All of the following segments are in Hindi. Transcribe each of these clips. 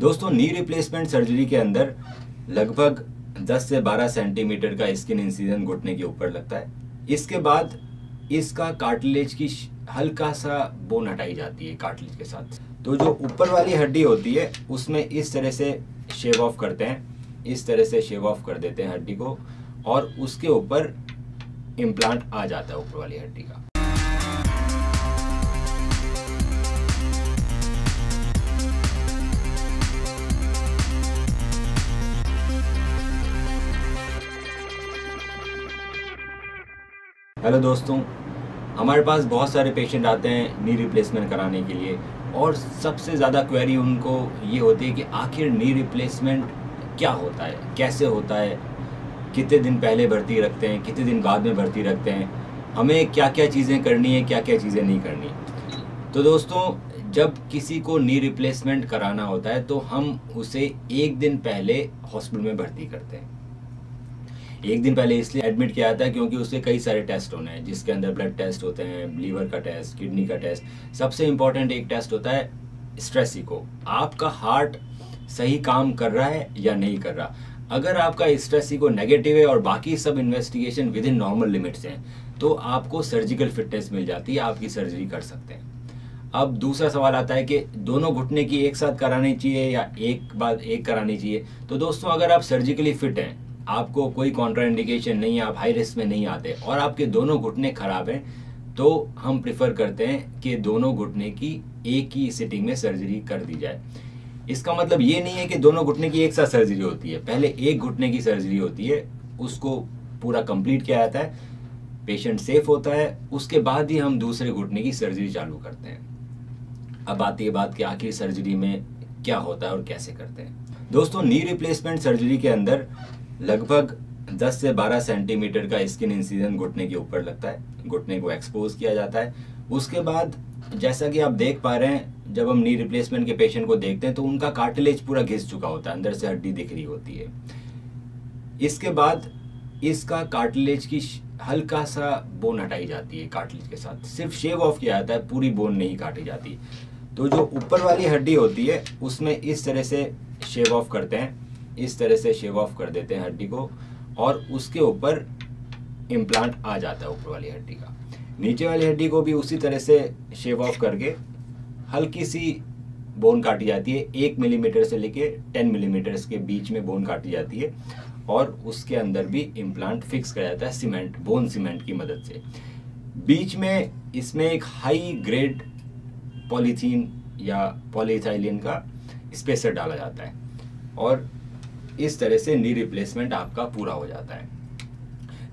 दोस्तों नी रिप्लेसमेंट सर्जरी के अंदर लगभग 10 से 12 सेंटीमीटर का स्किन इंसीजन घुटने के ऊपर लगता है। इसके बाद इसका कार्टिलेज की हल्का सा बोन हटाई जाती है कार्टिलेज के साथ। तो जो ऊपर वाली हड्डी होती है, उसमें इस तरह से शेव ऑफ़ करते हैं। इस तरह से शेव ऑफ़ कर देते हैं हड्डी को और उसके ऊपर इम्प्लांट आ जाता है ऊपर वाली हड्डी का। हेलो दोस्तों, हमारे पास बहुत सारे पेशेंट आते हैं नी रिप्लेसमेंट कराने के लिए और सबसे ज़्यादा क्वेरी उनको ये होती है कि आखिर नी रिप्लेसमेंट क्या होता है, कैसे होता है, कितने दिन पहले भर्ती रखते हैं, कितने दिन बाद में भर्ती रखते हैं, हमें क्या क्या चीज़ें करनी है क्या क्या चीज़ें नहीं करनी। तो दोस्तों, जब किसी को नी रिप्लेसमेंट कराना होता है तो हम उसे एक दिन पहले हॉस्पिटल में भर्ती करते हैं। एक दिन पहले इसलिए एडमिट किया था क्योंकि उसके कई सारे टेस्ट होने हैं, जिसके अंदर ब्लड टेस्ट होते हैं लीवर का टेस्ट किडनी का टेस्ट सबसे इंपॉर्टेंट एक टेस्ट होता है स्ट्रेस इको आपका हार्ट सही काम कर रहा है या नहीं कर रहा? अगर आपका स्ट्रेस इको नेगेटिव है और बाकी सब investigation within normal limits हैं तो आपको सर्जिकल फिटनेस मिल जाती है, आपकी सर्जरी कर सकते हैं। अब दूसरा सवाल आता है कि दोनों घुटने की एक साथ करानी चाहिए या एक बार एक करानी चाहिए? तो दोस्तों, अगर आप सर्जिकली फिट हैं आपको कोई कॉन्ट्रा इंडिकेशन नहीं है, आप हाई रिस्क में नहीं आते और आपके दोनों घुटने खराब हैं तो हम प्रिफर करते हैं कि दोनों घुटने की एक ही सिटिंग में सर्जरी कर दी जाए। इसका मतलब ये नहीं है कि दोनों घुटने की एक साथ सर्जरी होती है। पहले एक घुटने की सर्जरी होती है, उसको पूरा कंप्लीट किया जाता है पेशेंट सेफ़ होता है, उसके बाद ही हम दूसरे घुटने की सर्जरी चालू करते हैं। अब आती है बात कि आखिर सर्जरी में क्या होता है और कैसे करते हैं। दोस्तों नी रिप्लेसमेंट सर्जरी के अंदर लगभग 10 से 12 सेंटीमीटर का स्किन इंसीजन घुटने के ऊपर लगता है, घुटने को एक्सपोज किया जाता है। उसके बाद, जैसा कि आप देख पा रहे हैं, जब हम नी रिप्लेसमेंट के पेशेंट को देखते हैं तो उनका कार्टिलेज पूरा घिस चुका होता है, अंदर से हड्डी दिख रही होती है। इसके बाद, इसका कार्टिलेज की हल्का सा बोन हटाई जाती है कार्टिलेज के साथ। सिर्फ़ शेव ऑफ़ किया जाता है, पूरी बोन नहीं काटी जाती। तो जो ऊपर वाली हड्डी होती है, उसमें इस तरह से शेव ऑफ़ करते हैं। इस तरह से शेव ऑफ़ कर देते हैं हड्डी को और उसके ऊपर इम्प्लांट आ जाता है ऊपर वाली हड्डी का। नीचे वाली हड्डी को भी उसी तरह से शेव ऑफ़ करके हल्की सी बोन काटी जाती है। एक मिलीमीटर से लेके टेन मिलीमीटर के बीच में बोन काटी जाती है और उसके अंदर भी इम्प्लांट फिक्स किया जाता है सीमेंट बोन सीमेंट की मदद से। बीच में इसमें एक हाई ग्रेड पॉलीथीन या पॉलीथाइलिन का स्पेसर डाला जाता है और इस तरह से नी रिप्लेसमेंट आपका पूरा हो जाता है।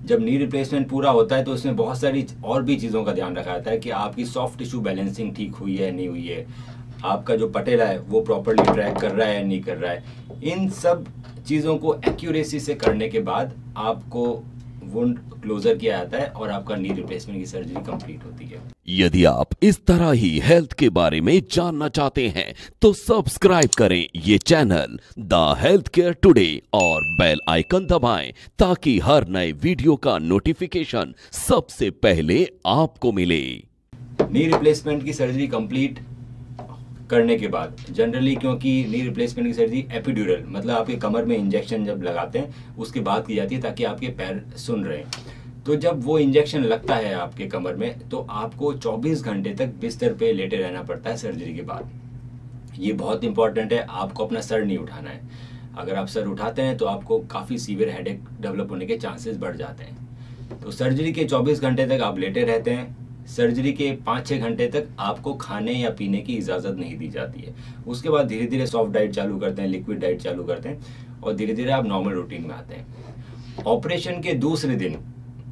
जब नी रिप्लेसमेंट पूरा होता है तो उसमें बहुत सारी और भी चीज़ों का ध्यान रखा जाता है कि आपकी सॉफ्ट टिश्यू बैलेंसिंग ठीक हुई है, नहीं हुई है। आपका जो पटेला है, वो प्रॉपरली ट्रैक कर रहा है नहीं कर रहा है। इन सब चीज़ों को एक्यूरेसी से करने के बाद आपको वुंड क्लोजर किया जाता है और आपका नी रिप्लेसमेंट की सर्जरी कंप्लीट होती है। यदि आप इस तरह ही हेल्थ के बारे में जानना चाहते हैं तो सब्सक्राइब करें ये channel the health care today और बेल आइकन दबाएँ ताकि हर नए वीडियो का नोटिफिकेशन सबसे पहले आपको मिले। नी रिप्लेसमेंट की सर्जरी कंप्लीट करने के बाद। जनरली क्योंकि नी रिप्लेसमेंट की सर्जरी एपिड्यूरल मतलब आपके कमर में इंजेक्शन जब लगाते हैं, उसके बाद की जाती है ताकि आपके पैर सुन रहे तो जब वो इंजेक्शन लगता है आपके कमर में तो आपको 24 घंटे तक बिस्तर पे लेटे रहना पड़ता है सर्जरी के बाद। ये बहुत इंपॉर्टेंट है, आपको अपना सर नहीं उठाना है। अगर आप सर उठाते हैं तो आपको काफ़ी सीवियर हेडेक डेवलप होने के चांसेस बढ़ जाते हैं। तो सर्जरी के 24 घंटे तक आप लेटे रहते हैं सर्जरी के पाँच छः घंटे तक आपको खाने या पीने की इजाज़त नहीं दी जाती है। उसके बाद धीरे धीरे सॉफ्ट डाइट चालू करते हैं लिक्विड डाइट चालू करते हैं और धीरे धीरे आप नॉर्मल रूटीन में आते हैं। ऑपरेशन के दूसरे दिन,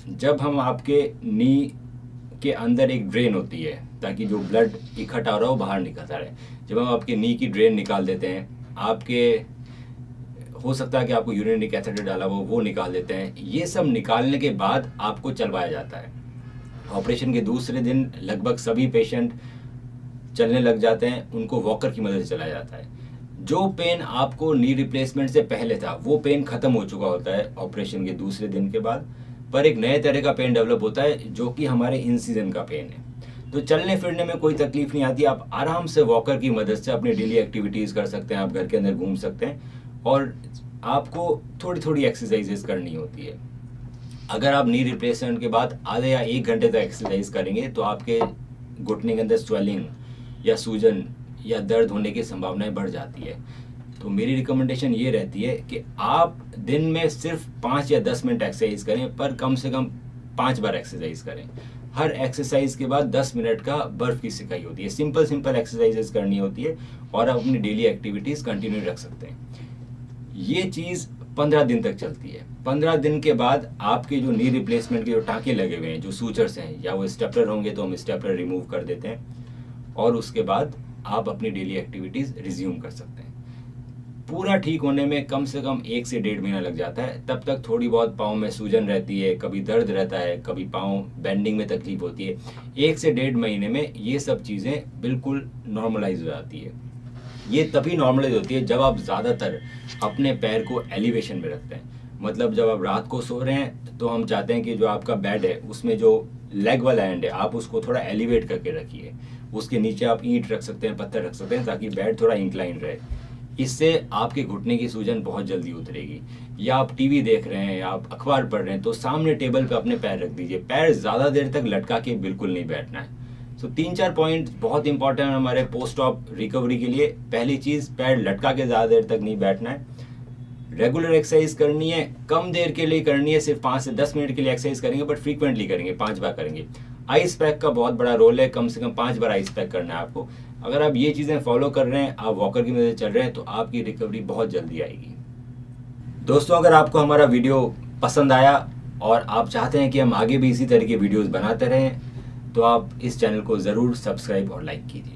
जब हम आपके नी के अंदर एक ड्रेन होती है, ताकि जो ब्लड इकट्ठा हो रहा हो, बाहर निकलता रहे। जब हम आपके नी की ड्रेन निकाल देते हैं, आपके हो सकता है कि आपको यूरिनरी कैथेटर डाला हो, वो निकाल देते हैं। ये सब निकालने के बाद आपको चलवाया जाता है। ऑपरेशन के दूसरे दिन लगभग सभी पेशेंट चलने लग जाते हैं, उनको वॉकर की मदद से चलाया जाता है। जो पेन आपको नी रिप्लेसमेंट से पहले था, वो पेन खत्म हो चुका होता है ऑपरेशन के दूसरे दिन के बाद। पर एक नए तरह का पेन डेवलप होता है, जो कि हमारे इंसीजन का पेन है। तो चलने फिरने में कोई तकलीफ़ नहीं आती, आप आराम से वॉकर की मदद से अपनी डेली एक्टिविटीज़ कर सकते हैं, आप घर के अंदर घूम सकते हैं, और आपको थोड़ी थोड़ी एक्सरसाइजेस करनी होती है। अगर आप नी रिप्लेसमेंट के बाद आधे या एक घंटे तक एक्सरसाइज करेंगे तो आपके घुटने के अंदर स्वेलिंग या सूजन या दर्द होने की संभावनाएँ बढ़ जाती है। तो मेरी रिकमेंडेशन ये रहती है कि आप दिन में सिर्फ़ पाँच या दस मिनट एक्सरसाइज करें, पर कम से कम पाँच बार एक्सरसाइज करें। हर एक्सरसाइज के बाद दस मिनट का बर्फ़ की सिकाई होती है। सिंपल सिंपल एक्सरसाइजेस करनी होती है और आप अपनी डेली एक्टिविटीज़ कंटिन्यू रख सकते हैं। ये चीज़ पंद्रह दिन तक चलती है। पंद्रह दिन के बाद आपके जो नी रिप्लेसमेंट के जो टाँके लगे हुए हैं, जो सूचर्स हैं, या वो स्टेपलर होंगे तो हम स्टेपलर रिमूव कर देते हैं और उसके बाद आप अपनी डेली एक्टिविटीज़ रिज्यूम कर सकते हैं। पूरा ठीक होने में कम से कम एक से डेढ़ महीना लग जाता है। तब तक थोड़ी बहुत पाँव में सूजन रहती है, कभी दर्द रहता है, कभी पाँव बेंडिंग में तकलीफ़ होती है। एक से डेढ़ महीने में ये सब चीज़ें बिल्कुल नॉर्मलाइज हो जाती है। ये तभी नॉर्मलाइज होती है जब आप ज़्यादातर अपने पैर को एलिवेशन में रखते हैं। मतलब जब आप रात को सो रहे हैं तो हम चाहते हैं कि जो आपका बेड है, उसमें जो लेग वाला एंड है, आप उसको थोड़ा एलिवेट करके रखिए। उसके नीचे आप ईंट रख सकते हैं, पत्थर रख सकते हैं, ताकि बेड थोड़ा इंक्लाइन रहे। इससे आपके घुटने की सूजन बहुत जल्दी उतरेगी। या आप टीवी देख रहे हैं, या आप अखबार पढ़ रहे हैं तो सामने टेबल पे अपने पैर रख दीजिए। पैर ज़्यादा देर तक लटका के बिल्कुल नहीं बैठना है। सो तीन चार पॉइंट बहुत इंपॉर्टेंट है हमारे पोस्ट ऑप रिकवरी के लिए। पहली चीज़, पैर लटका के ज़्यादा देर तक नहीं बैठना है। रेगुलर एक्सरसाइज करनी है, कम देर के लिए करनी है, सिर्फ़ पाँच से दस मिनट के लिए एक्सरसाइज करेंगे बट फ्रीक्वेंटली करेंगे, पाँच बार करेंगे। आइस पैक का बहुत बड़ा रोल है, कम से कम पाँच बार आइस पैक करना है आपको। अगर आप ये चीज़ें फॉलो कर रहे हैं, आप वॉकर की मदद चल रहे हैं तो आपकी रिकवरी बहुत जल्दी आएगी। दोस्तों, अगर आपको हमारा वीडियो पसंद आया और आप चाहते हैं कि हम आगे भी इसी तरह के वीडियोस बनाते रहें तो आप इस चैनल को ज़रूर सब्सक्राइब और लाइक कीजिए।